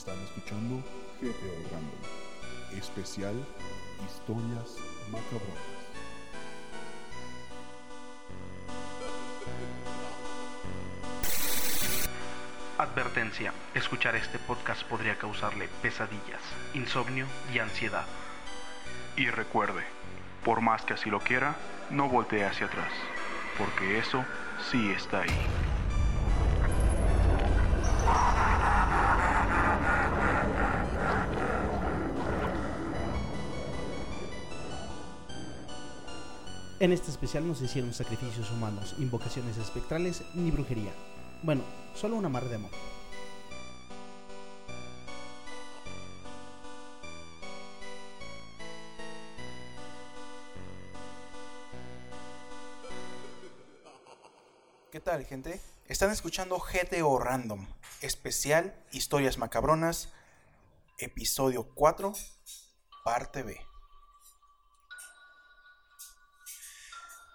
Están escuchando GTO Random, especial Historias Macabronas. Advertencia, escuchar este podcast podría causarle pesadillas, insomnio y ansiedad. Y recuerde, por más que así lo quiera, no voltee hacia atrás, porque eso sí está ahí. En este especial no se hicieron sacrificios humanos, invocaciones espectrales ni brujería. Bueno, solo un amarre de amor. ¿Qué tal, gente? Están escuchando GTO Random, especial Historias Macabronas, episodio 4, parte B.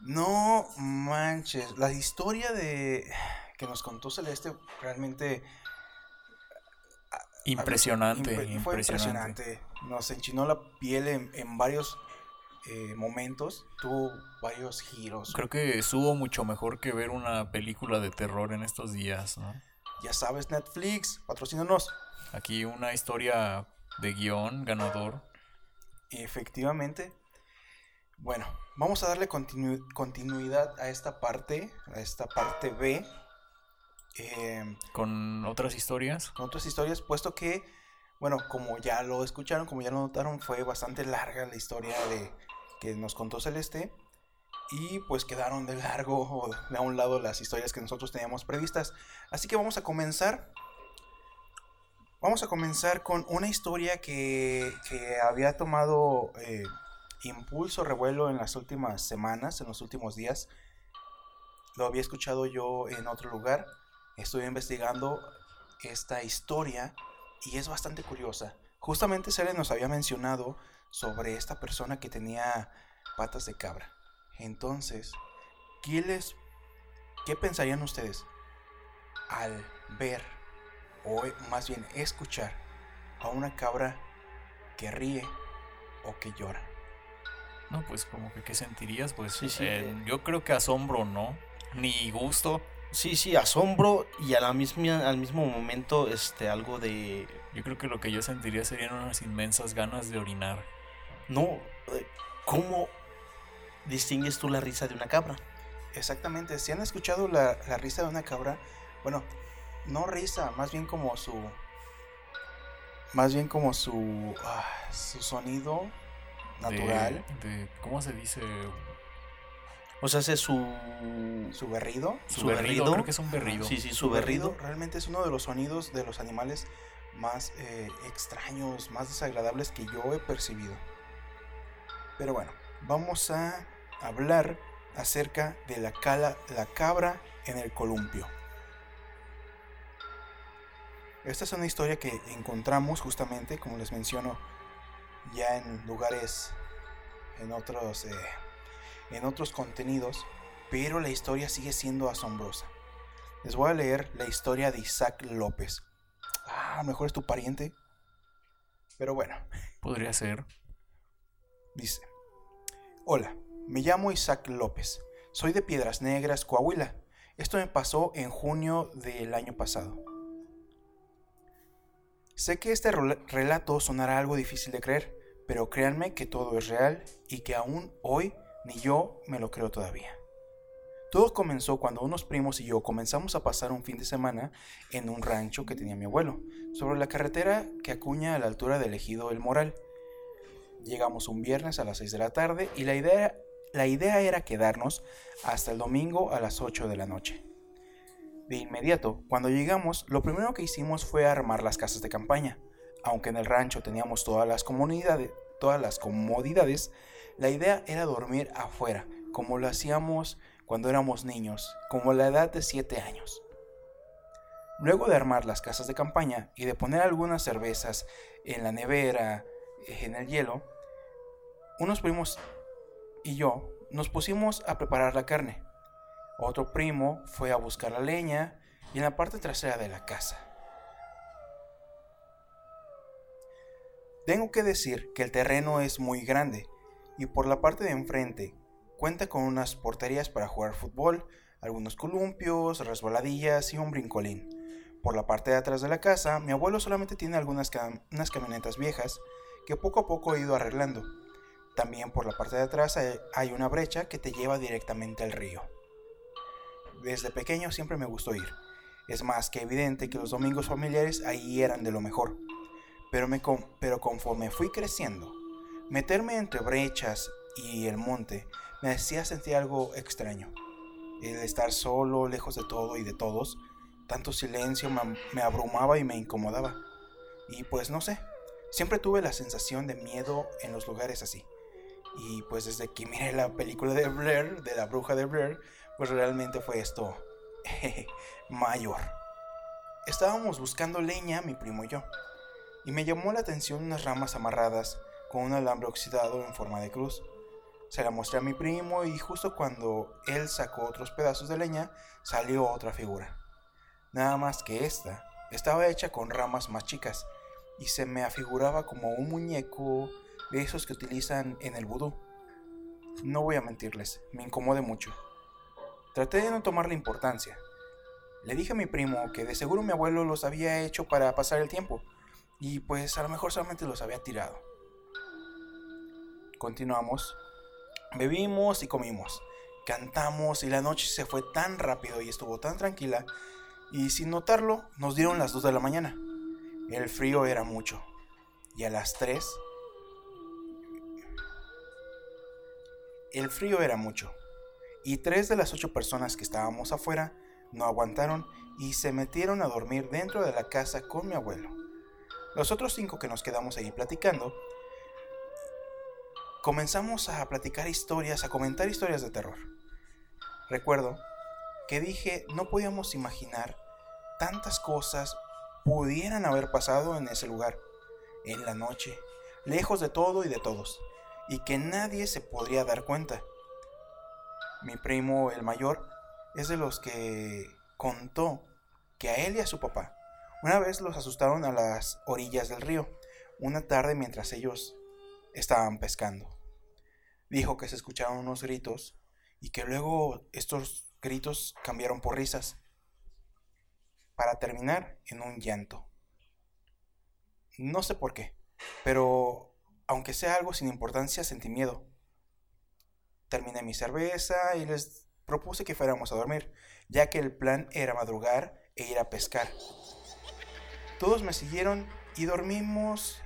No manches, la historia de que nos contó Celeste realmente Impresionante, impre- fue impresionante. impresionante. Nos enchinó la piel en, en varios eh, momentos, tuvo varios giros. Creo que estuvo mucho mejor que ver una película de terror en estos días, ¿no? Ya sabes, Netflix, patrocínanos. Aquí una historia de guion ganador. Efectivamente. Bueno, vamos a darle continu- continuidad a esta parte, a esta parte B, eh, Con otras historias. con otras historias, puesto que, bueno, como ya lo escucharon, como ya lo notaron, fue bastante larga la historia de que nos contó Celeste. Y pues quedaron de largo o de a un lado las historias que nosotros teníamos previstas. Así que vamos a comenzar. Vamos a comenzar con una historia que, que había tomado eh, impulso, revuelo en las últimas semanas, en los últimos días. Lo había escuchado yo en otro lugar. Estuve investigando esta historia y es bastante curiosa. Justamente Sere nos había mencionado sobre esta persona que tenía patas de cabra. Entonces, ¿qué les qué pensarían ustedes al ver o más bien escuchar a una cabra que ríe o que llora? No, pues como que qué sentirías, pues Sí, sí, eh, eh. yo creo que asombro no, ni gusto. Sí, sí, asombro y a la misma, al mismo momento este, algo de... Yo creo que lo que yo sentiría serían unas inmensas ganas de orinar. No, eh, ¿cómo distingues tú la risa de una cabra? Exactamente, si han escuchado la, la risa de una cabra, bueno, no risa, más bien como su. Más bien como su. ah, su sonido natural, De, ¿Cómo se dice? O sea, hace su... su berrido. Su, Su berrido, berrido. creo que es un berrido. Sí, sí, su berrido. realmente es uno de los sonidos de los animales más eh, extraños, más desagradables que yo he percibido. Pero bueno, vamos a hablar acerca de la, cala, la cabra en el columpio. Esta es una historia que encontramos justamente, como les menciono, ya en lugares, en otros, eh, en otros contenidos, pero la historia sigue siendo asombrosa. Les voy a leer la historia de Isaac López. Ah, a lo mejor es tu pariente. Pero bueno, Podría ser. dice. Hola, me llamo Isaac López. Soy de Piedras Negras, Coahuila. Esto me pasó en junio del año pasado. Sé que este rela- relato sonará algo difícil de creer, pero créanme que todo es real y que aún hoy ni yo me lo creo todavía. Todo comenzó cuando unos primos y yo comenzamos a pasar un fin de semana en un rancho que tenía mi abuelo, sobre la carretera que acuña a la altura del ejido El Moral. Llegamos un viernes a las 6 de la tarde y la idea, la idea era quedarnos hasta el domingo a las 8 de la noche. De inmediato, cuando llegamos, lo primero que hicimos fue armar las casas de campaña. Aunque en el rancho teníamos todas las comunidades, todas las comodidades, la idea era dormir afuera, como lo hacíamos cuando éramos niños, como la edad de 7 años. Luego de armar las casas de campaña y de poner algunas cervezas en la nevera, en el hielo, unos primos y yo nos pusimos a preparar la carne. Otro primo fue a buscar la leña y en la parte trasera de la casa. Tengo que decir que el terreno es muy grande y por la parte de enfrente cuenta con unas porterías para jugar fútbol, algunos columpios, resbaladillas y un brincolín. Por la parte de atrás de la casa, mi abuelo solamente tiene algunas unas camionetas viejas que poco a poco he ido arreglando. También por la parte de atrás hay una brecha que te lleva directamente al río. Desde pequeño siempre me gustó ir. Es más que evidente que los domingos familiares ahí eran de lo mejor. Pero, me con- pero conforme fui creciendo, meterme entre brechas y el monte me hacía sentir algo extraño. El estar solo, lejos de todo y de todos, tanto silencio me, me abrumaba y me incomodaba. Y pues no sé, siempre tuve la sensación de miedo en los lugares así. Y pues desde que miré la película de Blair, de la bruja de Blair, pues realmente fue esto mayor. Estábamos buscando leña, mi primo y yo, y me llamó la atención unas ramas amarradas con un alambre oxidado en forma de cruz. Se la mostré a mi primo y justo cuando él sacó otros pedazos de leña, salió otra figura. Nada más que esta estaba hecha con ramas más chicas y se me afiguraba como un muñeco de esos que utilizan en el vudú. No voy a mentirles, me incomode mucho. Traté de no tomarle importancia. Le dije a mi primo que de seguro mi abuelo los había hecho para pasar el tiempo y pues a lo mejor solamente los había tirado. Continuamos. Bebimos y comimos. Cantamos y la noche se fue tan rápido y estuvo tan tranquila y sin notarlo nos dieron las 2 de la mañana. El frío era mucho y a las 3 el frío era mucho y tres de las ocho personas que estábamos afuera no aguantaron y se metieron a dormir dentro de la casa con mi abuelo. Los otros cinco que nos quedamos ahí platicando comenzamos a platicar historias, a comentar historias de terror. Recuerdo que dije no podíamos imaginar tantas cosas pudieran haber pasado en ese lugar, en la noche, lejos de todo y de todos, y que nadie se podría dar cuenta. Mi primo, el mayor, es de los que contó que a él y a su papá una vez los asustaron a las orillas del río, una tarde mientras ellos estaban pescando. Dijo que se escucharon unos gritos y que luego estos gritos cambiaron por risas para terminar en un llanto. No sé por qué, pero aunque sea algo sin importancia, sentí miedo. Terminé mi cerveza y les propuse que fuéramos a dormir, ya que el plan era madrugar e ir a pescar. Todos me siguieron y dormimos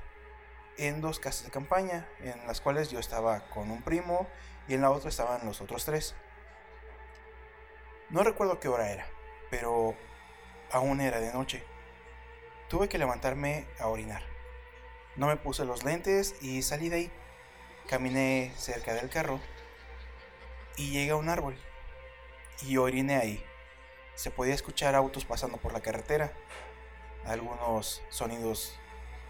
en dos casas de campaña, en las cuales yo estaba con un primo y en la otra estaban los otros tres. No recuerdo qué hora era, pero aún era de noche. Tuve que levantarme a orinar. No me puse los lentes y salí de ahí. Caminé cerca del carro y llegué a un árbol. Y oriné ahí. Se podía escuchar autos pasando por la carretera. Algunos sonidos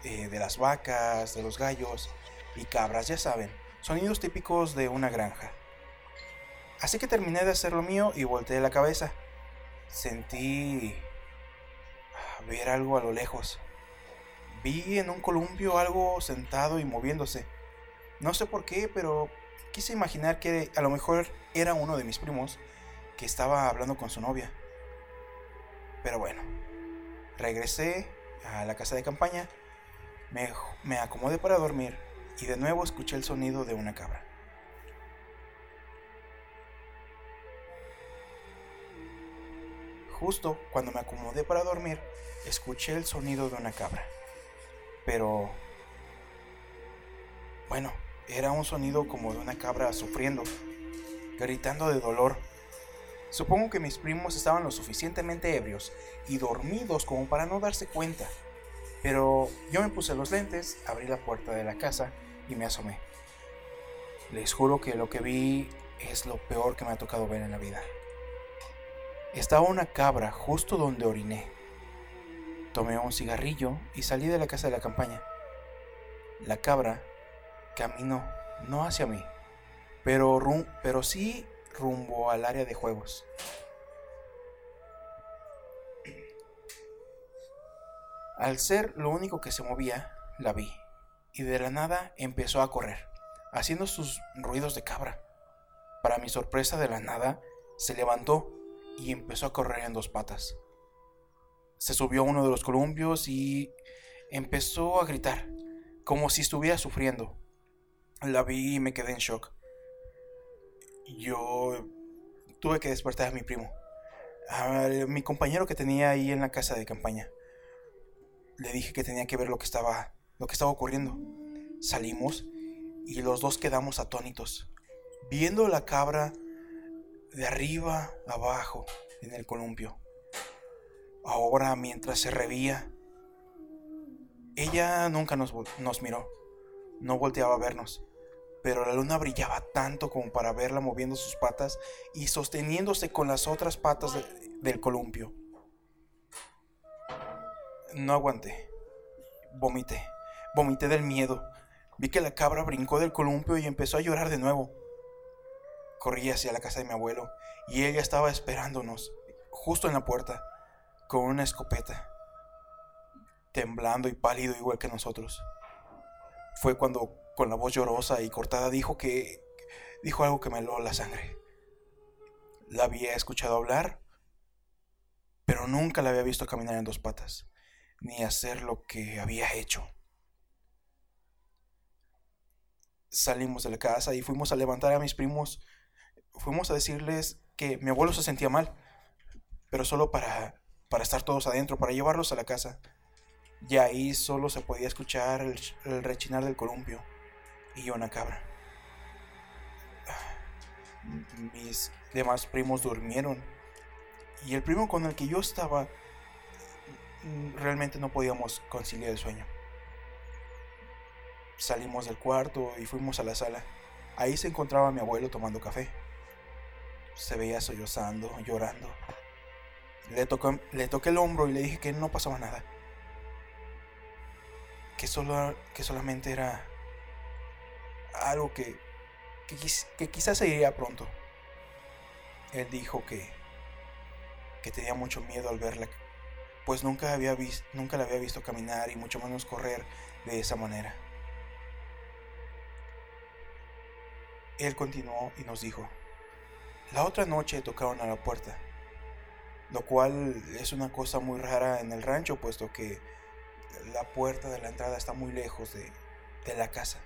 eh, de las vacas, de los gallos y cabras, ya saben. Sonidos típicos de una granja. Así que terminé de hacer lo mío y volteé la cabeza. Sentí ver algo a lo lejos. Vi en un columpio algo sentado y moviéndose. No sé por qué, pero quise imaginar que a lo mejor era uno de mis primos que estaba hablando con su novia. Pero bueno, regresé a la casa de campaña, me, me acomodé para dormir y de nuevo escuché el sonido de una cabra. Justo cuando me acomodé para dormir, escuché el sonido de una cabra. Pero... Bueno, era un sonido como de una cabra sufriendo, gritando de dolor. Supongo que mis primos estaban lo suficientemente ebrios y dormidos como para no darse cuenta. Pero yo me puse los lentes, abrí la puerta de la casa y me asomé. Les juro que lo que vi es lo peor que me ha tocado ver en la vida. Estaba una cabra justo donde oriné. Tomé un cigarrillo y salí de la casa de la campaña. La cabra caminó, no hacia mí, pero, rum pero sí rumbo al área de juegos. Al ser lo único que se movía, la vi. y de la nada empezó a correr, haciendo sus ruidos de cabra. Para mi sorpresa de la nada, se levantó y empezó a correr en dos patas. Se subió a uno de los columpios y empezó a gritar, como si estuviera sufriendo. La vi y me quedé en shock. Yo tuve que despertar a mi primo, a mi compañero que tenía ahí en la casa de campaña. Le dije que tenía que ver lo que estaba, lo que estaba ocurriendo. Salimos y los dos quedamos atónitos, viendo la cabra de arriba abajo en el columpio. Ahora, mientras se revía, ella nunca nos, nos miró, no volteaba a vernos, pero la luna brillaba tanto como para verla moviendo sus patas y sosteniéndose con las otras patas de- del columpio. No aguanté, vomité, vomité del miedo. Vi que la cabra brincó del columpio y empezó a llorar de nuevo. Corrí hacia la casa de mi abuelo y ella estaba esperándonos, justo en la puerta, con una escopeta, temblando y pálido igual que nosotros. Fue cuando, con la voz llorosa y cortada, dijo que... dijo algo que me heló la sangre. La había escuchado hablar, pero nunca la había visto caminar en dos patas, ni hacer lo que había hecho. Salimos de la casa y fuimos a levantar a mis primos. Fuimos a decirles que mi abuelo se sentía mal, pero solo para, para estar todos adentro, para llevarlos a la casa. Y ahí solo se podía escuchar el, el rechinar del columpio y una cabra. Mis demás primos durmieron y el primo con el que yo estaba mm, realmente no podíamos conciliar el sueño. Salimos del cuarto y fuimos a la sala. Ahí se encontraba mi abuelo tomando café. Se veía sollozando, llorando. Le, tocó, le toqué el hombro y le dije que no pasaba nada. Que, solo, que solamente era algo que, que, que quizás se iría pronto. Él dijo que, que tenía mucho miedo al verla, pues nunca, había vis- nunca la había visto caminar y mucho menos correr de esa manera. Él continuó y nos dijo, la otra noche tocaron a la puerta, lo cual es una cosa muy rara en el rancho, puesto que la puerta de la entrada está muy lejos de, de la casa.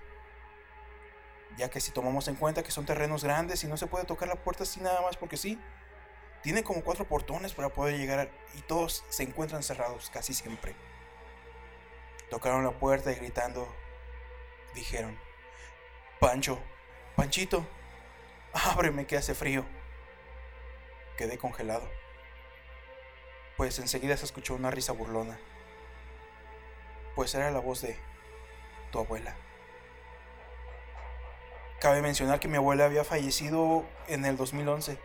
Ya que si tomamos en cuenta que son terrenos grandes y no se puede tocar la puerta así nada más porque sí, tiene como cuatro portones para poder llegar y todos se encuentran cerrados casi siempre. Tocaron la puerta y gritando dijeron, Pancho, Panchito, ábreme que hace frío. Quedé congelado. Pues enseguida se escuchó una risa burlona. Pues era la voz de tu abuela. Cabe mencionar que mi abuela había fallecido en el 2011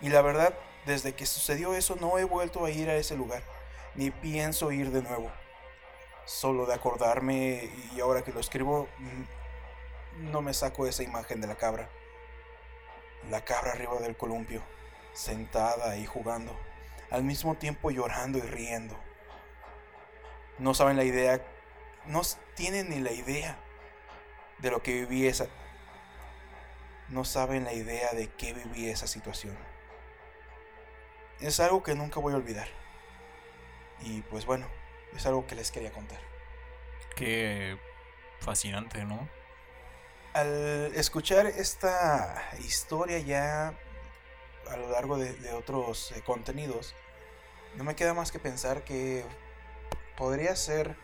y la verdad, desde que sucedió eso no he vuelto a ir a ese lugar, ni pienso ir de nuevo. Solo de acordarme y ahora que lo escribo, mm, no me saco esa imagen de la cabra. La cabra arriba del columpio, sentada y jugando, al mismo tiempo llorando y riendo. No saben la idea, no tienen ni la idea de lo que viví esa... No saben la idea de qué viví esa situación. Es algo que nunca voy a olvidar. Y pues bueno, es algo que les quería contar. Qué fascinante, ¿no? Al escuchar esta historia ya a lo largo de, de otros eh, contenidos, no me queda más que pensar que podría ser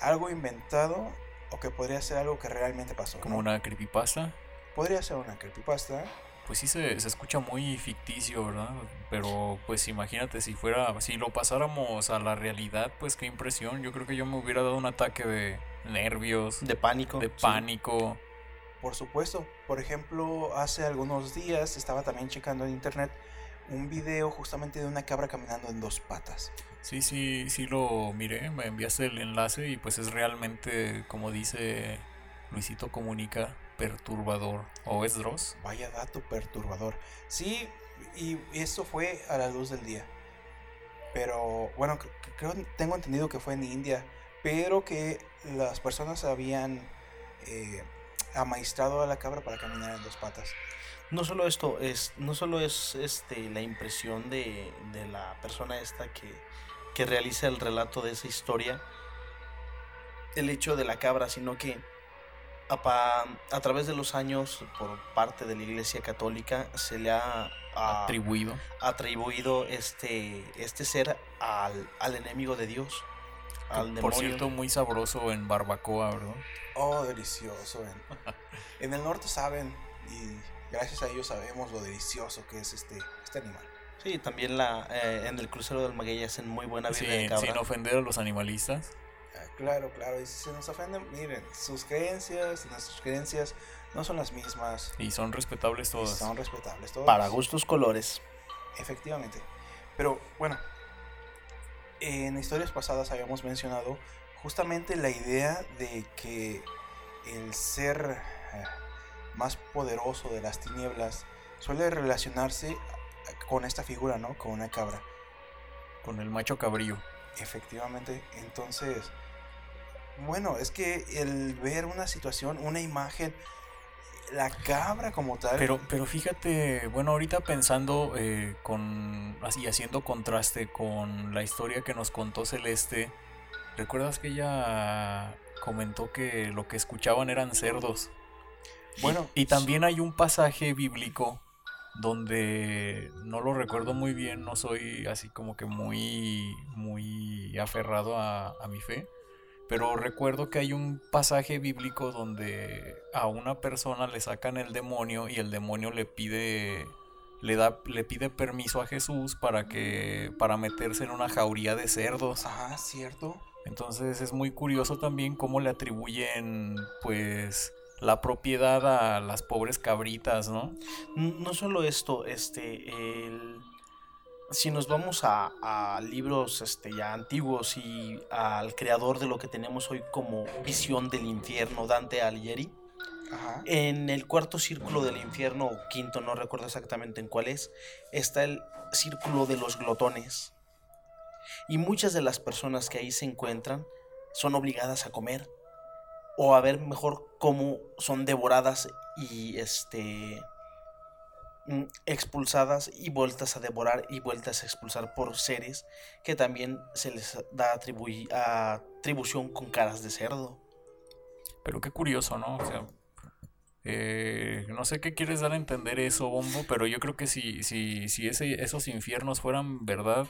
algo inventado o que podría ser algo que realmente pasó. Como ¿no? una creepypasta. Podría ser una creepypasta. Pues sí se, se escucha muy ficticio, ¿verdad? Pero pues imagínate si fuera, si lo pasáramos a la realidad, pues qué impresión. Yo creo que yo me hubiera dado un ataque de nervios, De pánico. de pánico. Por supuesto. Por ejemplo, hace algunos días estaba también checando en internet un video justamente de una cabra caminando en dos patas. Sí, sí, sí lo miré, me enviaste el enlace y pues es realmente, como dice Luisito Comunica, perturbador. ¿O es Dross? Vaya dato perturbador. Sí, y eso fue a la luz del día. Pero bueno, cre- creo tengo entendido que fue en India, pero que las personas habían eh, amaestrado a la cabra para caminar en dos patas. No solo esto, es, no solo es este, la impresión de, de la persona esta que, que realiza el relato de esa historia, el hecho de la cabra, sino que a, pa- a través de los años, por parte de la Iglesia Católica, se le ha a- Atribuido. atribuido este, este ser al, al enemigo de Dios, al Por demonio. cierto, muy sabroso en barbacoa, ¿verdad? Oh, delicioso. En, en el norte saben, y gracias a ellos sabemos lo delicioso que es este, este animal. Sí, también la, eh, en el crucero del Maguey hacen muy buena de cabra. sin ofender a los animalistas. Claro, claro, y si se nos ofenden, miren, sus creencias, nuestras creencias no son las mismas. Y son respetables y todas. Son respetables todas. Para gustos colores. Efectivamente. Pero bueno, en historias pasadas habíamos mencionado justamente la idea de que el ser eh, más poderoso de las tinieblas suele relacionarse con esta figura, ¿no? Con una cabra. Con el macho cabrío. Efectivamente, entonces, bueno, es que el ver una situación, una imagen, la cabra como tal, Pero, pero fíjate, bueno, ahorita pensando eh, con así haciendo contraste con la historia que nos contó Celeste, ¿recuerdas que ella comentó que lo que escuchaban eran cerdos? bueno, Y también hay un pasaje bíblico donde no lo recuerdo muy bien, no soy así como que muy, muy aferrado a, a mi fe, pero recuerdo que hay un pasaje bíblico donde a una persona le sacan el demonio y el demonio le pide, le da, le pide permiso a Jesús para que, para meterse en una jauría de cerdos. ajá, cierto. Entonces es muy curioso también cómo le atribuyen pues la propiedad a las pobres cabritas, ¿no? No solo esto, este, el- si nos vamos a, a libros este, ya antiguos y al creador de lo que tenemos hoy como visión del infierno, Dante Alighieri, Ajá. en el cuarto círculo del infierno, o quinto, no recuerdo exactamente en cuál es, está el círculo de los glotones. Y muchas de las personas que ahí se encuentran son obligadas a comer o a ver mejor cómo son devoradas y este expulsadas y vueltas a devorar y vueltas a expulsar por seres que también se les da atribución con caras de cerdo. Pero qué curioso, ¿no? O sea, eh, no sé qué quieres dar a entender eso, Bombo, pero yo creo que si, si, si esos infiernos fueran verdad,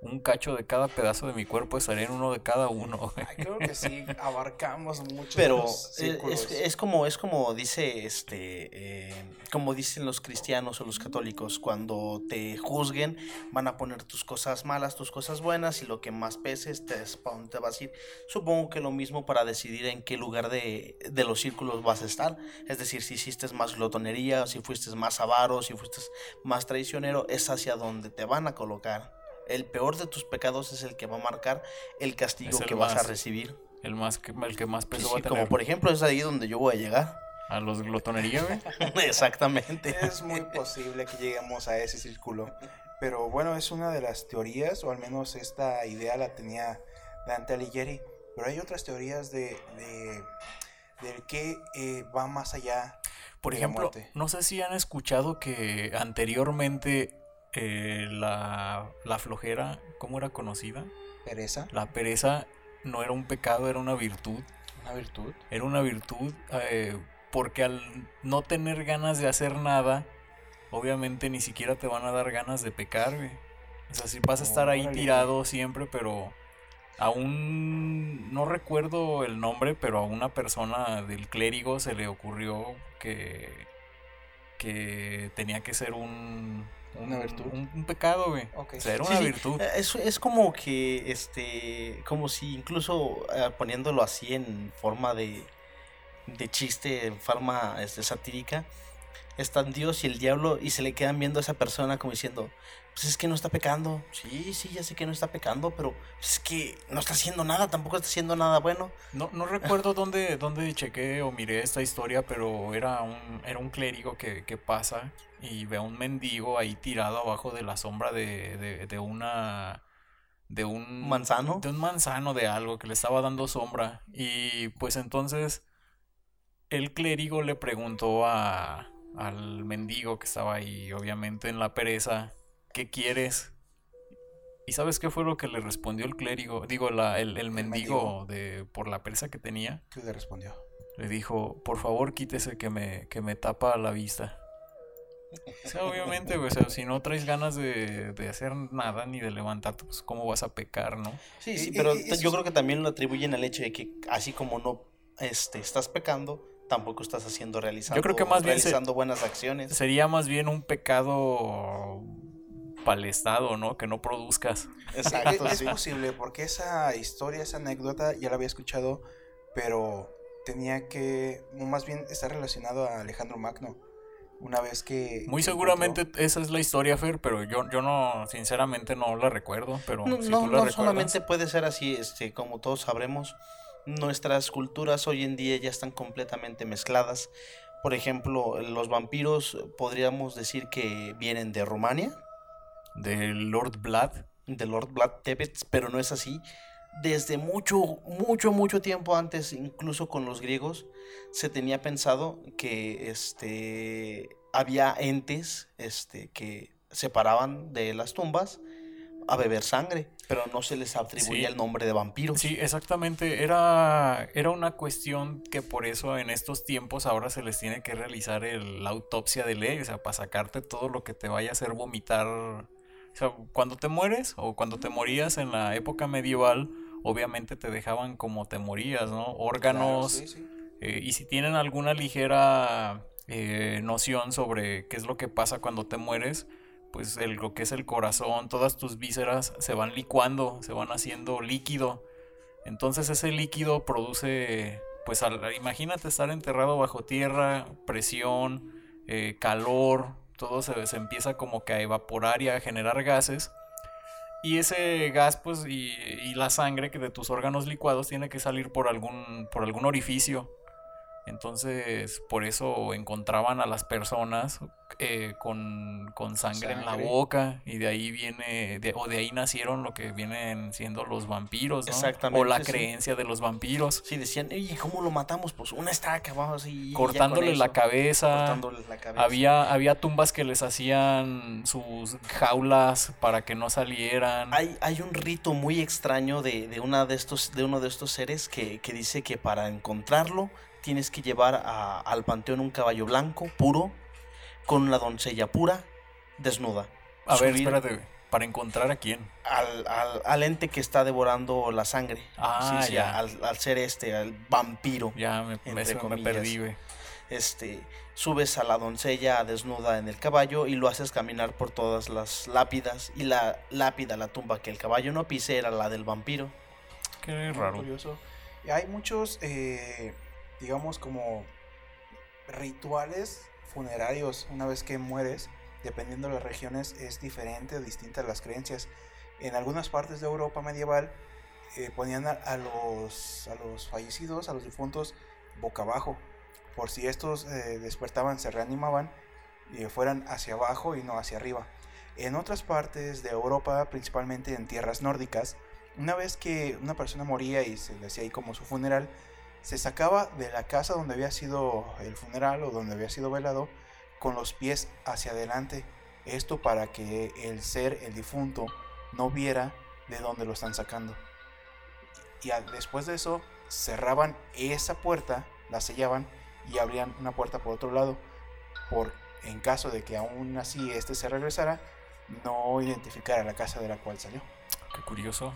un cacho de cada pedazo de mi cuerpo estaría en uno de cada uno. Ay, creo que sí, abarcamos mucho. Pero es, es como es como dice este eh, como dicen los cristianos o los católicos cuando te juzguen van a poner tus cosas malas tus cosas buenas y lo que más peses te, es pa' dónde te vas a ir supongo que lo mismo para decidir en qué lugar de, de los círculos vas a estar es decir si hiciste más glotonería si fuiste más avaro si fuiste más traicionero es hacia donde te van a colocar el peor de tus pecados es el que va a marcar el castigo el que vas a recibir El, más que, el que más peso sí, va a tener. como por ejemplo es ahí donde yo voy a llegar. A los glotonería. Exactamente. Es muy posible que lleguemos a ese círculo. Pero bueno, es una de las teorías, o al menos esta idea la tenía Dante Alighieri. Pero hay otras teorías de, de, del que eh, va más allá. Por de la ejemplo, muerte. no sé si han escuchado que anteriormente eh, la, la flojera, ¿cómo era conocida? Pereza, La pereza no era un pecado, era una virtud. una virtud. Era una virtud eh, porque al no tener ganas de hacer nada, obviamente ni siquiera te van a dar ganas de pecar, güey. O sea, sí vas a estar ahí tirado siempre, pero aún no recuerdo el nombre, pero a una persona del clérigo se le ocurrió que, que tenía que ser un- Una virtud. Un, un pecado, güey. Ok. O sea, era Sí, una sí, virtud. eh, Es, es como que, este, como si incluso eh, poniéndolo así en forma de, de chiste, en forma este, satírica, están Dios y el diablo y se le quedan viendo a esa persona como diciendo, pues es que no está pecando. Sí, sí, ya sé que no está pecando, pero es que no está haciendo nada, tampoco está haciendo nada bueno. No, no recuerdo dónde, dónde chequé o miré esta historia, pero era un, era un clérigo que, que pasa y ve a un mendigo ahí tirado abajo de la sombra de, de, de una de un manzano. De un manzano de algo que le estaba dando sombra. Y pues entonces el clérigo le preguntó a, al mendigo que estaba ahí, obviamente en la pereza, ¿qué quieres? ¿Y sabes qué fue lo que le respondió el clérigo? Digo, la, el, el, mendigo, De, por la pereza que tenía. ¿Qué le respondió? Le dijo, por favor quítese que me, que me tapa la vista. O sea, obviamente, o sea, si no traes ganas de, de, hacer nada ni de levantarte, pues cómo vas a pecar, ¿no? Sí, sí, pero yo creo que también lo atribuyen al hecho de que así como no este, estás pecando, tampoco estás haciendo realizando, yo creo que más realizando buenas acciones. Sería más bien un pecado para el Estado, ¿no? Que no produzcas. Exacto, es, posible, porque esa historia, esa anécdota, ya la había escuchado, pero tenía que, más bien, estar relacionado a Alejandro Magno. Una vez que... Muy seguramente esa es la historia, Fer, pero yo, yo no, sinceramente no la recuerdo, pero no, si no, tú la no solamente puede ser así, este, como todos sabremos, nuestras culturas hoy en día ya están completamente mezcladas. Por ejemplo, los vampiros podríamos decir que vienen de Rumania. De Lord Vlad. De Lord Vlad Tepes, pero no es así. Desde mucho, mucho, mucho tiempo antes, incluso con los griegos, se tenía pensado que este, había entes este, que se paraban de las tumbas a beber sangre, pero no se les atribuía el nombre de vampiros. Sí, exactamente. Era, era una cuestión que por eso en estos tiempos ahora se les tiene que realizar el, la autopsia de ley, o sea, para sacarte todo lo que te vaya a hacer vomitar. O sea, cuando te mueres o cuando te morías en la época medieval, obviamente te dejaban como te morías, ¿no? Órganos. Eh, y si tienen alguna ligera eh, noción sobre qué es lo que pasa cuando te mueres, pues el, lo que es el corazón, todas tus vísceras se van licuando, se van haciendo líquido. Entonces ese líquido produce, pues imagínate estar enterrado bajo tierra, presión, eh, calor, todo se, empieza como que a evaporar y a generar gases. Y ese gas, pues, y, y la sangre que de tus órganos licuados tiene que salir por algún, por algún orificio. Entonces, por eso encontraban a las personas eh, con, con sangre, en la boca y de ahí viene, de, o de ahí nacieron lo que vienen siendo los vampiros, ¿no? Exactamente. O la creencia de los vampiros. Sí, decían, ¿y cómo lo matamos? Pues una estaca, vamos así. Cortándole la cabeza. Cortándole la cabeza. Había, había tumbas que les hacían sus jaulas para que no salieran. Hay, hay un rito muy extraño de, de, una de, estos, de uno de estos seres que, que dice que para encontrarlo tienes que llevar a, al panteón un caballo blanco, puro, con la doncella pura, desnuda. A ver, espérate, ¿para encontrar a quién? Al, al, al, ente que está devorando la sangre. Ah, sí, sí, ya. Al, al, ser este, al vampiro. Ya, me, perdí, güey. Este, subes a la doncella desnuda en el caballo y lo haces caminar por todas las lápidas. Y la lápida, la tumba que el caballo no pise, era la del vampiro. Qué raro. curioso. Y hay muchos... Eh digamos como rituales funerarios una vez que mueres, dependiendo de las regiones es diferente o distinta las creencias. En algunas partes de Europa medieval eh, ponían a, los, a los fallecidos, a los difuntos, boca abajo, por si estos eh, despertaban, se reanimaban y fueran hacia abajo y no hacia arriba. En otras partes de Europa, principalmente en tierras nórdicas, una vez que una persona moría y se le hacía ahí como su funeral, se sacaba de la casa donde había sido el funeral o donde había sido velado con los pies hacia adelante. Esto para que el ser, el difunto, no viera de dónde lo están sacando. Y después de eso, cerraban esa puerta, la sellaban y abrían una puerta por otro lado. Por en caso de que aún así este se regresara, no identificara la casa de la cual salió. Qué curioso.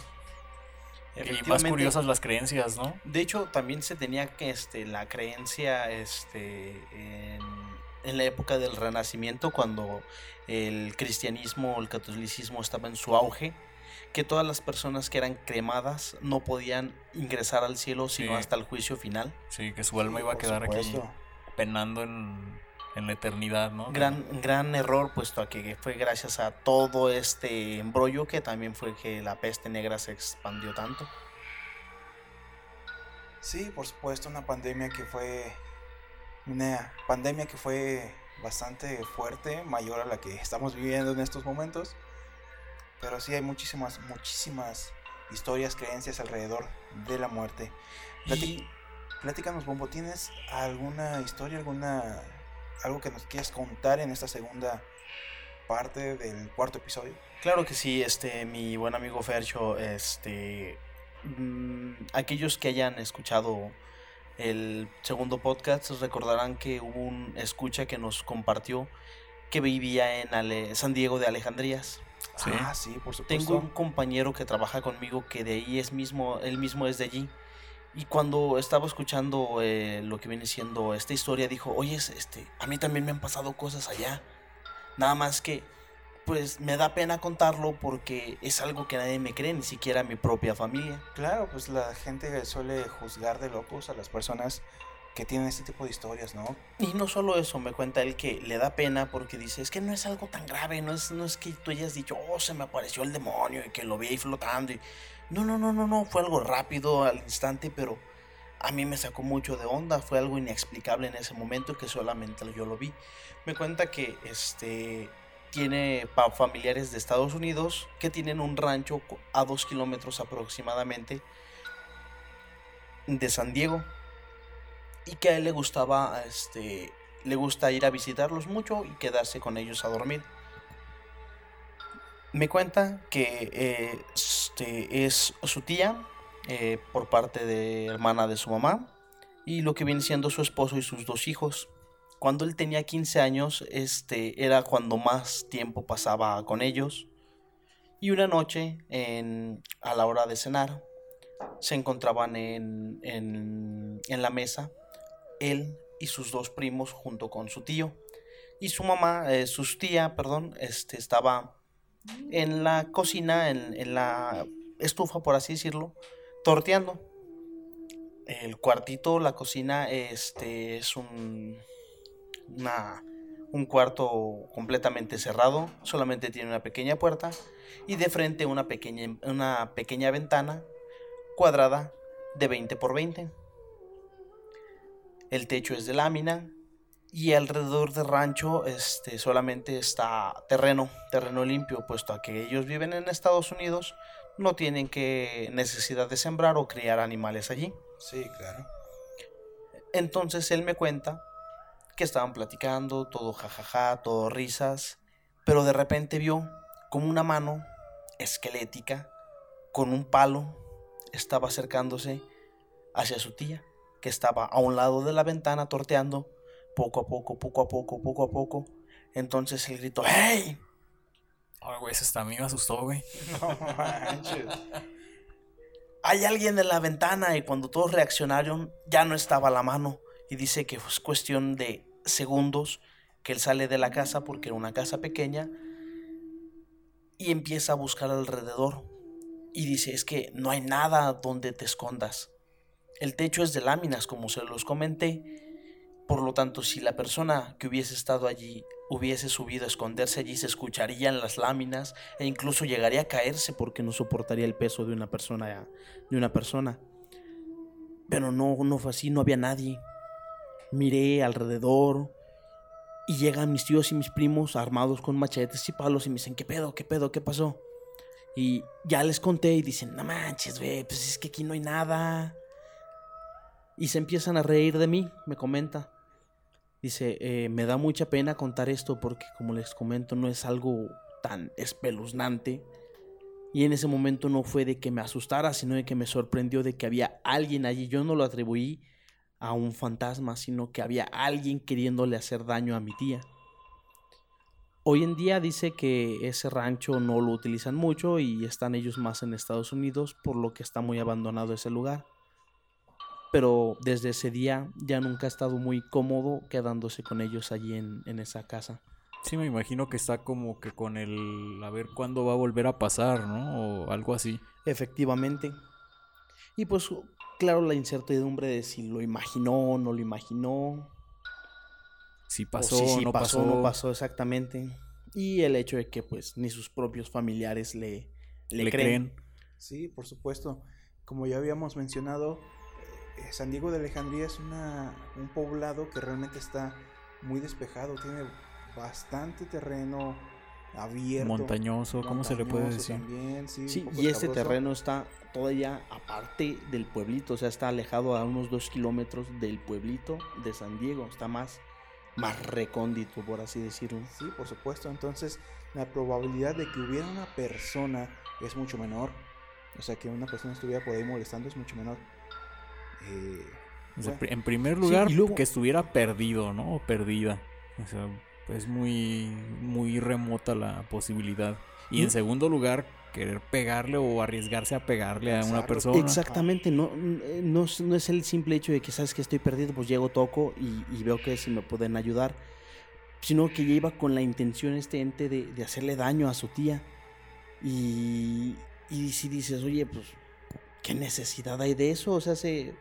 Y más curiosas las creencias, ¿no? De hecho, también se tenía que este, la creencia este, en, en, la época del Renacimiento, cuando el cristianismo, el catolicismo estaba en su auge, que todas las personas que eran cremadas no podían ingresar al cielo sino sí. hasta el juicio final. Sí, que su alma iba a quedar aquí penando en, en la eternidad, ¿no? Gran, gran error, puesto a que fue gracias a todo este embrollo que también fue que la peste negra se expandió tanto. Sí, por supuesto, una pandemia que fue una pandemia que fue bastante fuerte, mayor a la que estamos viviendo en estos momentos. Pero sí hay muchísimas, muchísimas historias, creencias alrededor de la muerte. Plati- Platícanos, Bombo, ¿tienes alguna historia, alguna algo que nos quieras contar en esta segunda parte del cuarto episodio? Claro que sí, este, mi buen amigo Fercho, este, mm, aquellos que hayan escuchado el segundo podcast recordarán que hubo un escucha que nos compartió que vivía en Ale- San Diego de Alejandrías. Sí. Ah, sí, por supuesto. Tengo un compañero que trabaja conmigo que de ahí es mismo, él mismo es de allí. Y cuando estaba escuchando eh, lo que viene siendo esta historia, dijo, oye, este, a mí también me han pasado cosas allá. Nada más que, pues me da pena contarlo porque es algo que nadie me cree, ni siquiera mi propia familia. Claro, pues la gente suele juzgar de locos a las personas que tienen este tipo de historias, ¿no? Y no solo eso, me cuenta él que le da pena porque dice, es que no es algo tan grave, no es, no es que tú hayas dicho, oh, se me apareció el demonio y que lo vi ahí flotando. Y... No, no, no, no, no, fue algo rápido al instante, pero a mí me sacó mucho de onda, fue algo inexplicable en ese momento que solamente yo lo vi. Me cuenta que este tiene familiares de Estados Unidos que tienen un rancho a dos kilómetros aproximadamente de San Diego y que a él le gustaba, este, le gusta ir a visitarlos mucho y quedarse con ellos a dormir. Me cuenta que eh, este, es su tía eh, por parte de hermana de su mamá y lo que viene siendo su esposo y sus dos hijos. Cuando él tenía 15 años, este, era cuando más tiempo pasaba con ellos. Y una noche, en- a la hora de cenar, se encontraban en, en- en la mesa él y sus dos primos junto con su tío. Y su mamá, eh, su tía, perdón, este, estaba en la cocina, en, en la estufa, por así decirlo, torteando. El cuartito, la cocina, este, es un, una- un cuarto completamente cerrado, solamente tiene una pequeña puerta y de frente una pequeña, una pequeña ventana cuadrada de 20 por 20. El techo es de lámina y alrededor del rancho este, solamente está terreno, terreno limpio, puesto a que ellos viven en Estados Unidos, no tienen que necesidad de sembrar o criar animales allí. Sí, claro. Entonces él me cuenta que estaban platicando, todo jajaja, todo risas, pero de repente vio como una mano esquelética con un palo estaba acercándose hacia su tía, que estaba a un lado de la ventana torteando, poco a poco, poco a poco, poco a poco. Entonces él gritó, ¡Hey! Ay, güey, eso hasta a mí me asustó, güey. No manches. hay alguien en la ventana y cuando todos reaccionaron ya no estaba la mano y dice que fue cuestión de segundos que él sale de la casa porque era una casa pequeña y empieza a buscar alrededor y dice es que no hay nada donde te escondas. El techo es de láminas como se los comenté, por lo tanto si la persona que hubiese estado allí hubiese subido a esconderse allí se escucharían las láminas e incluso llegaría a caerse porque no soportaría el peso de una persona de una persona. Pero no no fue así, no había nadie. Miré alrededor y llegan mis tíos y mis primos armados con machetes y palos y me dicen, "¿Qué pedo? ¿Qué pedo? ¿Qué pasó?" Y ya les conté y dicen, "No manches, güey, pues es que aquí no hay nada." Y se empiezan a reír de mí, me comenta. Dice, "Eh, me da mucha pena contar esto porque como les comento no es algo tan espeluznante. Y en ese momento no fue de que me asustara, sino de que me sorprendió de que había alguien allí. Yo no lo atribuí a un fantasma, sino que había alguien queriéndole hacer daño a mi tía. Hoy en día dice que ese rancho no lo utilizan mucho y están ellos más en Estados Unidos, por lo que está muy abandonado ese lugar. Pero desde ese día ya nunca ha estado muy cómodo quedándose con ellos allí en, en esa casa. Sí, me imagino que está como que con el a ver cuándo va a volver a pasar, ¿no? O algo así. Efectivamente. Y pues, claro, la incertidumbre de si lo imaginó, no lo imaginó. Si o pasó, si sí no pasó, pasó. no pasó exactamente. Y el hecho de que, pues, ni sus propios familiares le, le, Le creen. creen. Sí, por supuesto. Como ya habíamos mencionado, San Diego de Alejandría es una, un poblado que realmente está muy despejado, tiene bastante terreno abierto. Montañoso, ¿cómo se le puede decir? también, sí, Sí, y este terreno está todavía aparte del pueblito, o sea, está alejado a unos dos kilómetros del pueblito de San Diego, está más, más recóndito, por así decirlo. Sí, por supuesto. Entonces, la probabilidad de que hubiera una persona es mucho menor. O sea, que una persona estuviera por ahí molestando es mucho menor. Eh, O sea, en primer lugar, luego- que estuviera perdido, ¿no? O perdida. O sea, es muy, muy remota la posibilidad. Y en segundo lugar, querer pegarle o arriesgarse a pegarle a una persona. Exactamente, no, no, es- no es el simple hecho de que sabes que estoy perdido, pues llego, toco y, y veo que si me pueden ayudar, sino que ya iba con la intención este ente de, de hacerle daño a su tía. Y, y si dices, oye, pues, ¿qué necesidad hay de eso? O sea, se,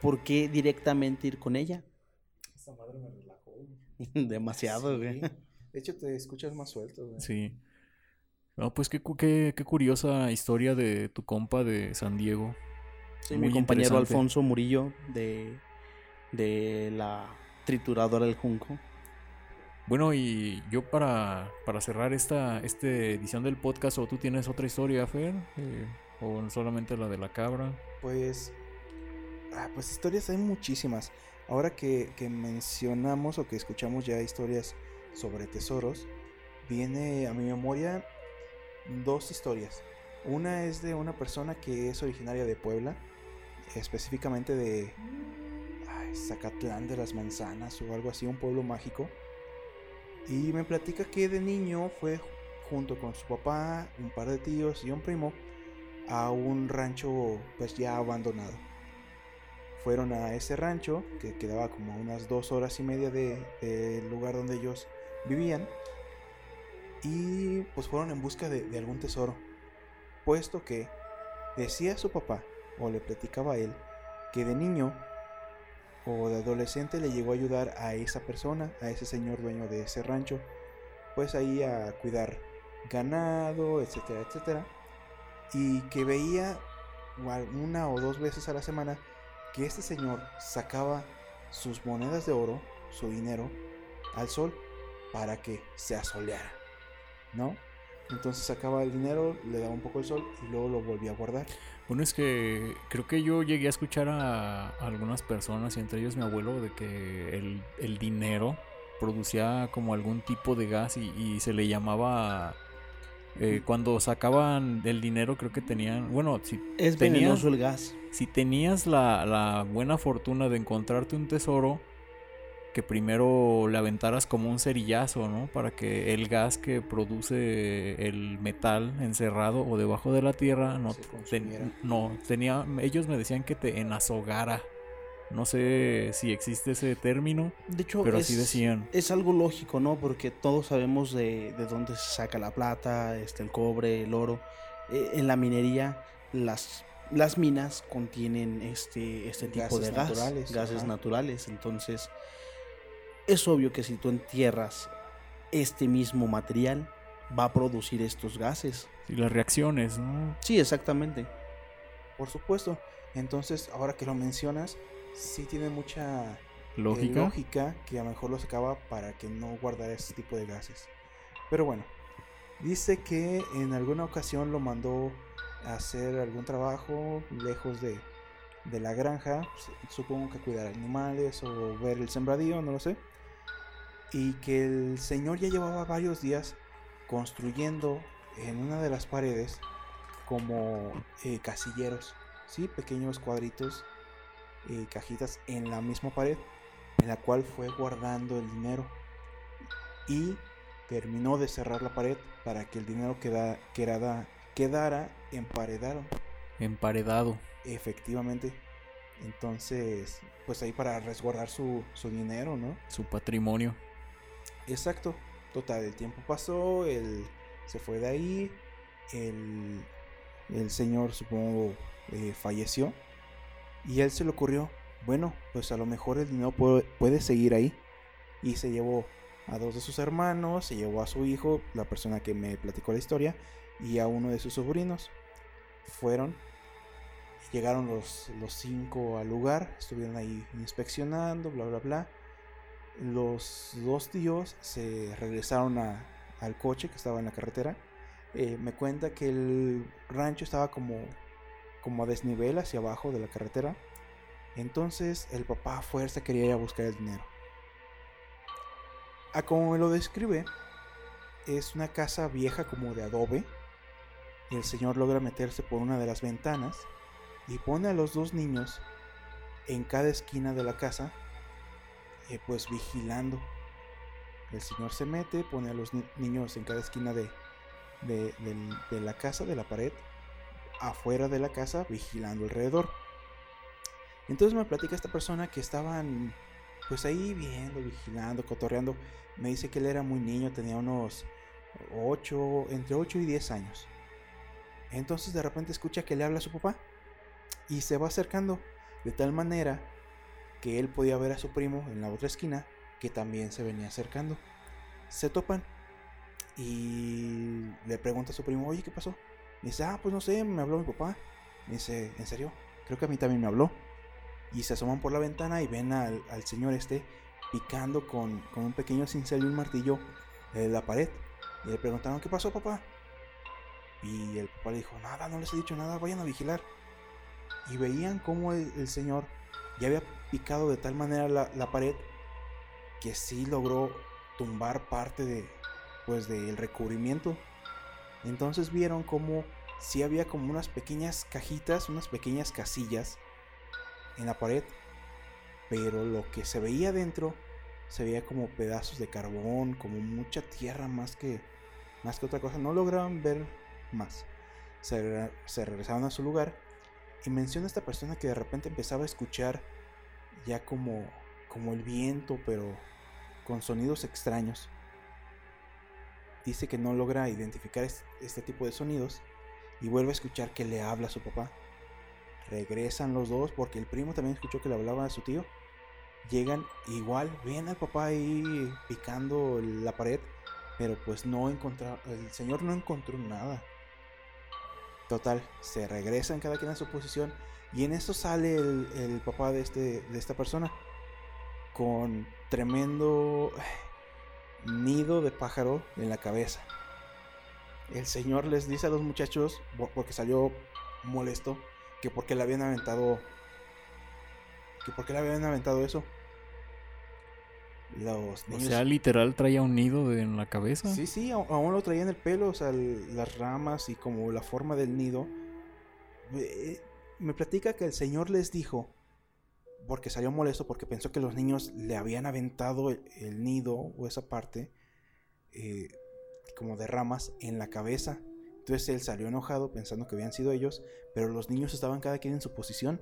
¿por qué directamente ir con ella? esta madre me relajó. güey. Demasiado, Sí. güey. De hecho, te escuchas más suelto, güey. Sí. No, pues qué, qué, qué curiosa historia de tu compa de San Diego. Sí, Muy mi compañero. Alfonso Murillo de, de la trituradora del Junco. Bueno, y yo para, para cerrar esta, esta edición del podcast, ¿o tú tienes otra historia, Fer? Eh, ¿O solamente la de la cabra? Pues, ah, pues historias hay muchísimas. Ahora que, que mencionamos o que escuchamos ya historias sobre tesoros, viene a mi memoria dos historias. Una es de una persona que es originaria de Puebla, específicamente de Zacatlán de las Manzanas o algo así, un pueblo mágico. Y me platica que de niño fue junto con su papá, un par de tíos y un primo a un rancho pues ya abandonado. Fueron a ese rancho que quedaba como a unas dos horas y media de- del lugar donde ellos vivían y pues fueron en busca de, de algún tesoro. Puesto que decía su papá o le platicaba a él que de niño o de adolescente le llegó a ayudar a esa persona, a ese señor dueño de ese rancho, pues ahí a cuidar ganado, etcétera, etcétera y que veía una o dos veces a la semana que este señor sacaba sus monedas de oro, su dinero, al sol para que se asoleara, ¿no? Entonces sacaba el dinero, le daba un poco el sol y luego lo volvía a guardar. Bueno, es que creo que yo llegué a escuchar a, algunas personas, y entre ellos mi abuelo, de que el, el dinero producía como algún tipo de gas y se le llamaba... eh, cuando sacaban el dinero creo que tenían... Bueno, si Es tenías, venenoso el gas. si tenías la, la buena fortuna de encontrarte un tesoro, que primero le aventaras como un cerillazo, ¿no? Para que el gas que produce el metal encerrado o debajo de la tierra no, Se te- consumiera. no tenía, ellos me decían que te enazogara. No sé si existe ese término, De hecho, pero es, así decían. es algo lógico, ¿no? Porque todos sabemos de, de dónde se saca la plata, este, el cobre, el oro. Eh, en la minería, las, las minas contienen este, este tipo Gases de gas, naturales, gases ajá. naturales. Entonces, es obvio que si tú entierras este mismo material, va a producir estos gases. Y las reacciones, ¿no? Sí, exactamente. Por supuesto. Entonces, ahora que lo mencionas, sí tiene mucha eh, Lógica. que a lo mejor lo sacaba para que no guardara ese tipo de gases. Pero bueno, dice que en alguna ocasión lo mandó a hacer algún trabajo lejos de, de la granja, s- supongo que cuidar animales o ver el sembradío, no lo sé. Y que el señor ya llevaba varios días construyendo en una de las paredes como eh, casilleros, ¿sí? pequeños cuadritos, eh, cajitas en la misma pared, en la cual fue guardando el dinero. Y terminó de cerrar la pared para que el dinero queda, quedara, quedara emparedado, Emparedado. efectivamente. Entonces, pues ahí para resguardar su, su dinero, ¿no? Su patrimonio. Exacto. Total, el tiempo pasó, él se fue de ahí, el, el señor supongo eh, falleció y él se le ocurrió, bueno, pues a lo mejor el dinero puede, puede seguir ahí. Y se llevó a dos de sus hermanos, se llevó a su hijo, la persona que me platicó la historia, y a uno de sus sobrinos. Fueron, llegaron los, los cinco al lugar, estuvieron ahí inspeccionando, bla, bla, bla los dos tíos se regresaron a, al coche que estaba en la carretera. Eh, me cuenta que el rancho estaba como, como a desnivel hacia abajo de la carretera. Entonces el papá a fuerza quería ir a buscar el dinero. A como me lo describe, es una casa vieja como de adobe. El señor logra meterse por una de las ventanas y pone a los dos niños en cada esquina de la casa, eh, pues vigilando. El señor se mete, pone a los niños en cada esquina de, de la casa, de la pared, afuera de la casa, vigilando alrededor. Entonces me platica esta persona que estaban pues ahí viendo, vigilando, cotorreando. Me dice que él era muy niño, tenía unos 8, entre 8 y 10 años. Entonces de repente escucha que le habla a su papá y se va acercando de tal manera que él podía ver a su primo en la otra esquina que también se venía acercando. Se topan y le pregunta a su primo, oye, ¿qué pasó? Dice, ah, pues no sé, me habló mi papá. dice, ¿en serio? Creo que a mí también me habló y se asoman por la ventana y ven al, señor este picando con, un pequeño cincel y un martillo en la pared. Y le preguntaron, ¿qué pasó, papá? Y el papá le dijo, nada, no les he dicho nada, vayan a vigilar. Y veían cómo el, señor ya había picado de tal manera la, pared que sí logró tumbar parte de, pues, del recubrimiento. Entonces vieron como sí había como unas pequeñas cajitas, unas pequeñas casillas en la pared, pero lo que se veía dentro se veía como pedazos de carbón, como mucha tierra más que, más que otra cosa. No lograban ver más. Se, se regresaron a su lugar y menciona a esta persona que de repente empezaba a escuchar ya como, como el viento, pero con sonidos extraños. Dice que no logra identificar este tipo de sonidos y vuelve a escuchar que le habla a su papá. Regresan los dos porque el primo también escuchó que le hablaba a su tío. Llegan igual, ven al papá ahí picando la pared, pero pues no encontraron, el señor no encontró nada. Total, se regresan cada quien a su posición y en esto sale el, papá de, este, de esta persona con tremendo nido de pájaro en la cabeza. El señor les dice a los muchachos, porque salió molesto, que porque le habían aventado que porque le habían aventado eso los niños... O sea, literal traía un nido en la cabeza. Sí, sí, aún lo traía en el pelo, o sea, las ramas y como la forma del nido. Me platica que el señor les dijo, porque salió molesto, porque pensó que los niños le habían aventado el, nido o esa parte, eh, como de ramas, en la cabeza. Entonces él salió enojado pensando que habían sido ellos, pero los niños estaban cada quien en su posición.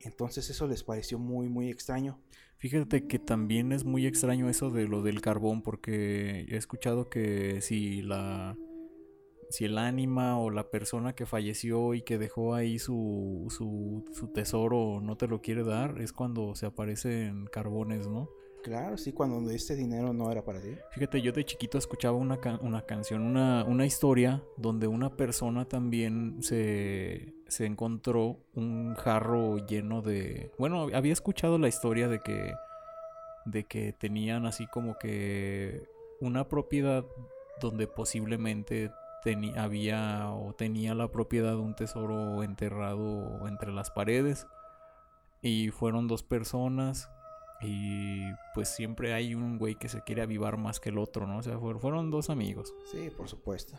Entonces eso les pareció muy, muy extraño. Fíjate que también es muy extraño eso de lo del carbón, porque he escuchado que si la. Si el ánima o la persona que falleció y que dejó ahí su, su, su tesoro no te lo quiere dar, es cuando se aparecen carbones, ¿no? Claro, sí, cuando este dinero no era para ti. Fíjate, yo de chiquito escuchaba una, una canción, una, una, historia donde una persona también se, se encontró un jarro lleno de... Bueno, había escuchado la historia de que, de que tenían así como que una propiedad donde posiblemente tenía, había o tenía la propiedad de un tesoro enterrado entre las paredes. Y fueron dos personas y pues siempre hay un güey que se quiere avivar más que el otro, ¿no? O sea, fueron dos amigos. Sí, por supuesto.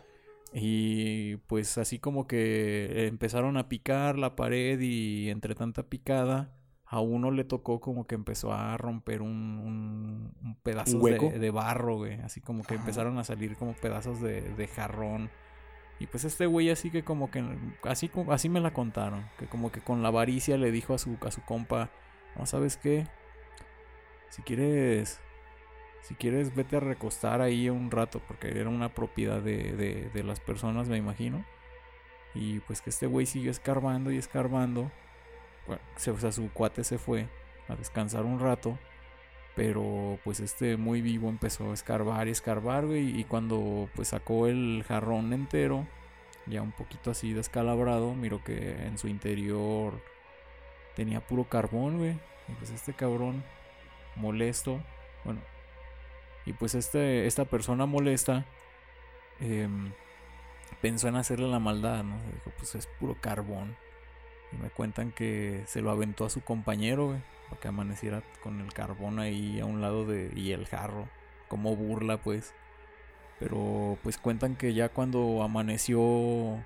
Y pues así como que empezaron a picar la pared y entre tanta picada, a uno le tocó como que empezó a romper un, un, pedazo De, barro, güey. Así como que empezaron a salir como pedazos de, de jarrón. Y pues este güey así que como que, así, así me la contaron. Que como que con la avaricia le dijo a su, a su compa, no sabes qué, si quieres, si quieres, vete a recostar ahí un rato, porque era una propiedad de, de, las personas, me imagino. Y pues que este güey siguió escarbando y escarbando. O sea, su cuate se fue a descansar un rato. Pero pues este muy vivo empezó a escarbar y escarbar, güey. Y cuando pues sacó el jarrón entero, ya un poquito así descalabrado, miro que en su interior tenía puro carbón, güey. Y pues este cabrón molesto. Bueno, Y pues este, esta persona molesta em, pensó en hacerle la maldad, ¿no? Dijo, pues es puro carbón. Y me cuentan que se lo aventó a su compañero, güey, para que amaneciera con el carbón ahí a un lado de y el jarro, como burla, pues. Pero pues cuentan que ya cuando amaneció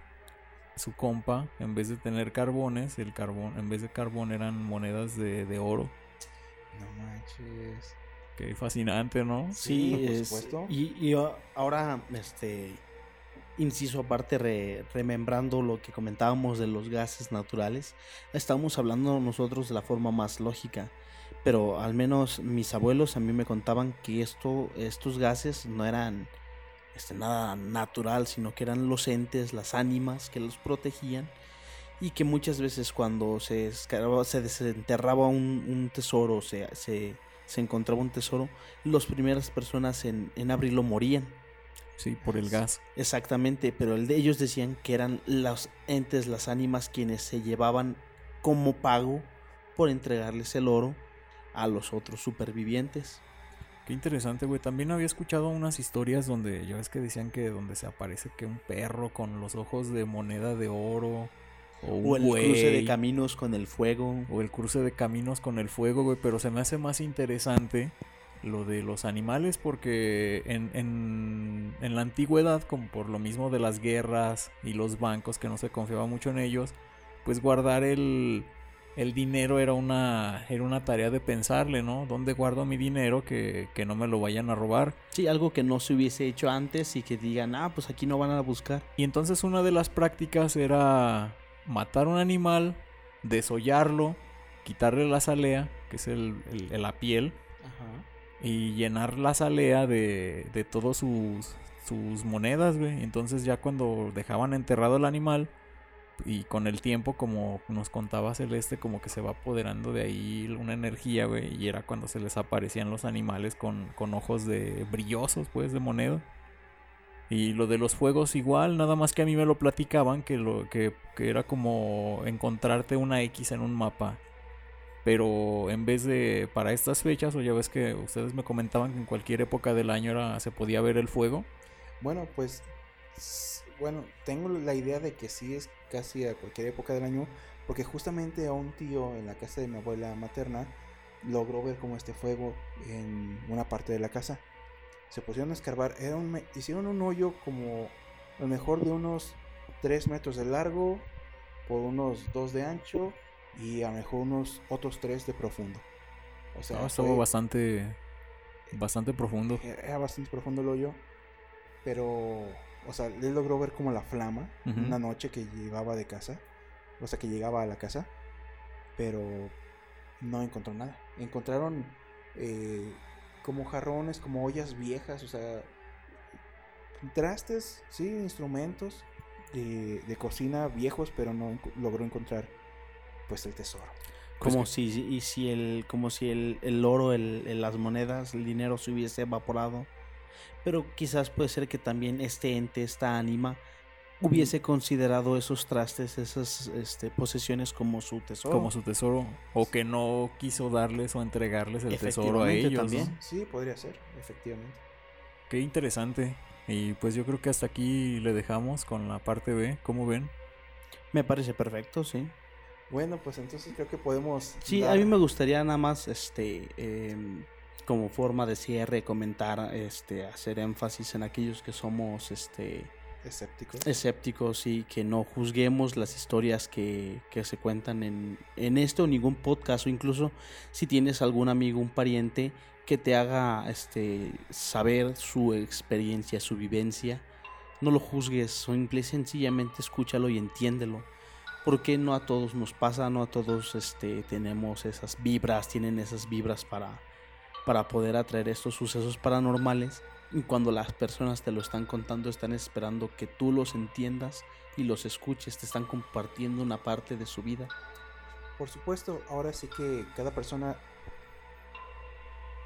su compa, en vez de tener carbones, el carbón, en vez de carbón eran monedas de, de oro. No manches. Qué fascinante, ¿no? Sí, por es- supuesto. Y, y ahora, este, inciso aparte, re- remembrando lo que comentábamos de los gases naturales, estamos hablando nosotros de la forma más lógica. Pero al menos mis abuelos a mí me contaban que esto, estos gases no eran este, nada natural, sino que eran los entes, las ánimas que los protegían y que muchas veces cuando se, se desenterraba un, tesoro, se, se, se encontraba un tesoro, las primeras personas en, en abrirlo morían. Sí, por el gas. Exactamente, pero el de ellos decían que eran los entes, las ánimas quienes se llevaban como pago por entregarles el oro a los otros supervivientes. Qué interesante, güey. También había escuchado unas historias donde ya ves que decían que donde se aparece que un perro con los ojos de moneda de oro o el cruce de caminos con el fuego. o el cruce de caminos con el fuego, güey. Pero se me hace más interesante lo de los animales porque en, en, en la antigüedad, como por lo mismo de las guerras y los bancos que no se confiaba mucho en ellos, pues guardar el, el dinero era una, era una tarea de pensarle, ¿no? ¿Dónde guardo mi dinero que, que no me lo vayan a robar? Sí, algo que no se hubiese hecho antes y que digan, ah, pues aquí no van a buscar. Y entonces una de las prácticas era matar un animal, desollarlo, quitarle la salea, que es el, el- la piel, y llenar la salea de, de todos sus, sus monedas, güey. Entonces ya cuando dejaban enterrado el animal y con el tiempo, como nos contaba Celeste, como que se va apoderando de ahí una energía, güey. Y era cuando se les aparecían los animales con, con ojos de brillosos, pues, de moneda. Y lo de los fuegos igual, nada más que a mí me lo platicaban que, lo, que, que era como encontrarte una X en un mapa. Pero en vez de para estas fechas, o ya ves que ustedes me comentaban que en cualquier época del año era, se podía ver el fuego. Bueno, pues. Bueno, tengo la idea de que sí es casi a cualquier época del año. Porque justamente a un tío en la casa de mi abuela materna logró ver como este fuego en una parte de la casa. Se pusieron a escarbar. Era un, hicieron un hoyo como a lo mejor de unos 3 metros de largo por unos 2 de ancho y a lo mejor unos otros 3 de profundo. O sea, No, estaba fue- bastante, bastante profundo. era bastante profundo el hoyo, pero, o sea, él logró ver como la flama una noche que llegaba de casa, o sea, que llegaba a la casa, pero no encontró nada. Encontraron eh, como jarrones, como ollas viejas, o sea, trastes, sí, instrumentos de, de cocina viejos, pero no logró encontrar, pues, el tesoro. Como si, y si el, como si el, el oro, el, el- las monedas, el dinero se hubiese evaporado. Pero quizás puede ser que también este ente, esta ánima, hubiese considerado esos trastes, esas este, posesiones como su tesoro. Como su tesoro. O que no quiso darles o entregarles el tesoro a ellos. ¿no? también. Sí, podría ser, efectivamente. Qué interesante. Y pues yo creo que hasta aquí le dejamos con la parte B. ¿Cómo ven? Me parece perfecto, sí. Bueno, pues entonces creo que podemos. Sí, a mí me gustaría nada más, este, em, como forma de cierre, comentar, este, hacer énfasis en aquellos que somos, este, escépticos. escépticos y que no juzguemos las historias que, que se cuentan en, en este o ningún podcast o incluso si tienes algún amigo, un pariente que te haga este, saber su experiencia, su vivencia, no lo juzgues, simple y sencillamente escúchalo y entiéndelo. Porque no a todos nos pasa, no a todos este, tenemos esas vibras, tienen esas vibras para, para poder atraer estos sucesos paranormales. Y cuando las personas te lo están contando, están esperando que tú los entiendas y los escuches, te están compartiendo una parte de su vida. Por supuesto, ahora sí que cada persona.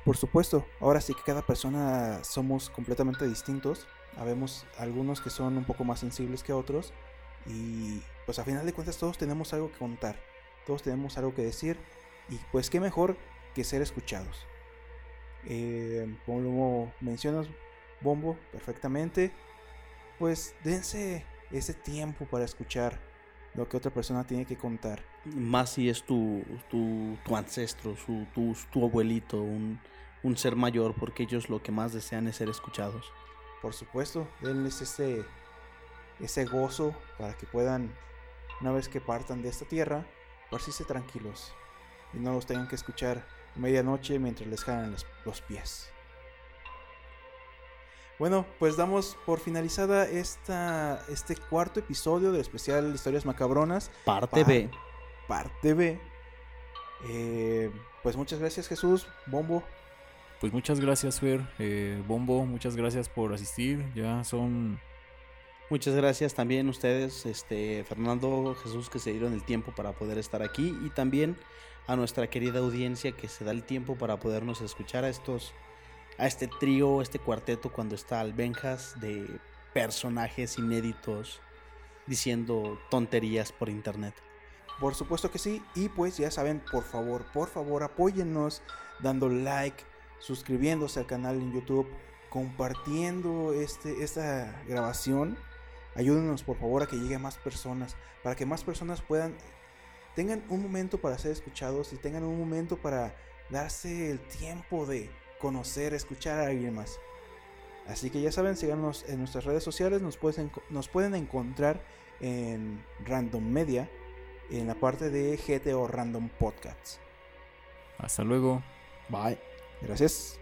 Por supuesto, ahora sí que cada persona somos completamente distintos. Habemos algunos que son un poco más sensibles que otros. Y pues a final de cuentas todos tenemos algo que contar. Todos tenemos algo que decir. Y pues qué mejor que ser escuchados. Eh, como mencionas, Bombo, perfectamente. Pues dense ese tiempo para escuchar lo que otra persona tiene que contar. Más si es tu, tu, tu ancestro, su, tu, tu abuelito, un, un ser mayor, porque ellos lo que más desean es ser escuchados. Por supuesto, denles ese, ese gozo para que puedan, una vez que partan de esta tierra, partirse tranquilos y no los tengan que escuchar a medianoche mientras les jalan los, los pies. Bueno, pues damos por finalizada esta, este cuarto episodio del especial Historias Macabronas. Parte B. Parte B. Eh, pues muchas gracias Jesús, Bombo. Pues muchas gracias Fer, eh, Bombo, muchas gracias por asistir. Ya son... Muchas gracias también ustedes, este, Fernando, Jesús, que se dieron el tiempo para poder estar aquí y también a nuestra querida audiencia que se da el tiempo para podernos escuchar a estos a este trío, este cuarteto cuando está Albenjas de personajes inéditos diciendo tonterías por internet. Por supuesto que sí, y pues ya saben, por favor, por favor, apóyennos dando like, suscribiéndose al canal en YouTube, compartiendo este, esta grabación. Ayúdenos por favor a que llegue a más personas, para que más personas puedan, tengan un momento para ser escuchados y tengan un momento para darse el tiempo de conocer, escuchar a alguien más. Así que ya saben, síganos en nuestras redes sociales, nos pueden, nos pueden encontrar en Random Media, en la parte de GTO Random Podcasts. Hasta luego. Bye. Gracias.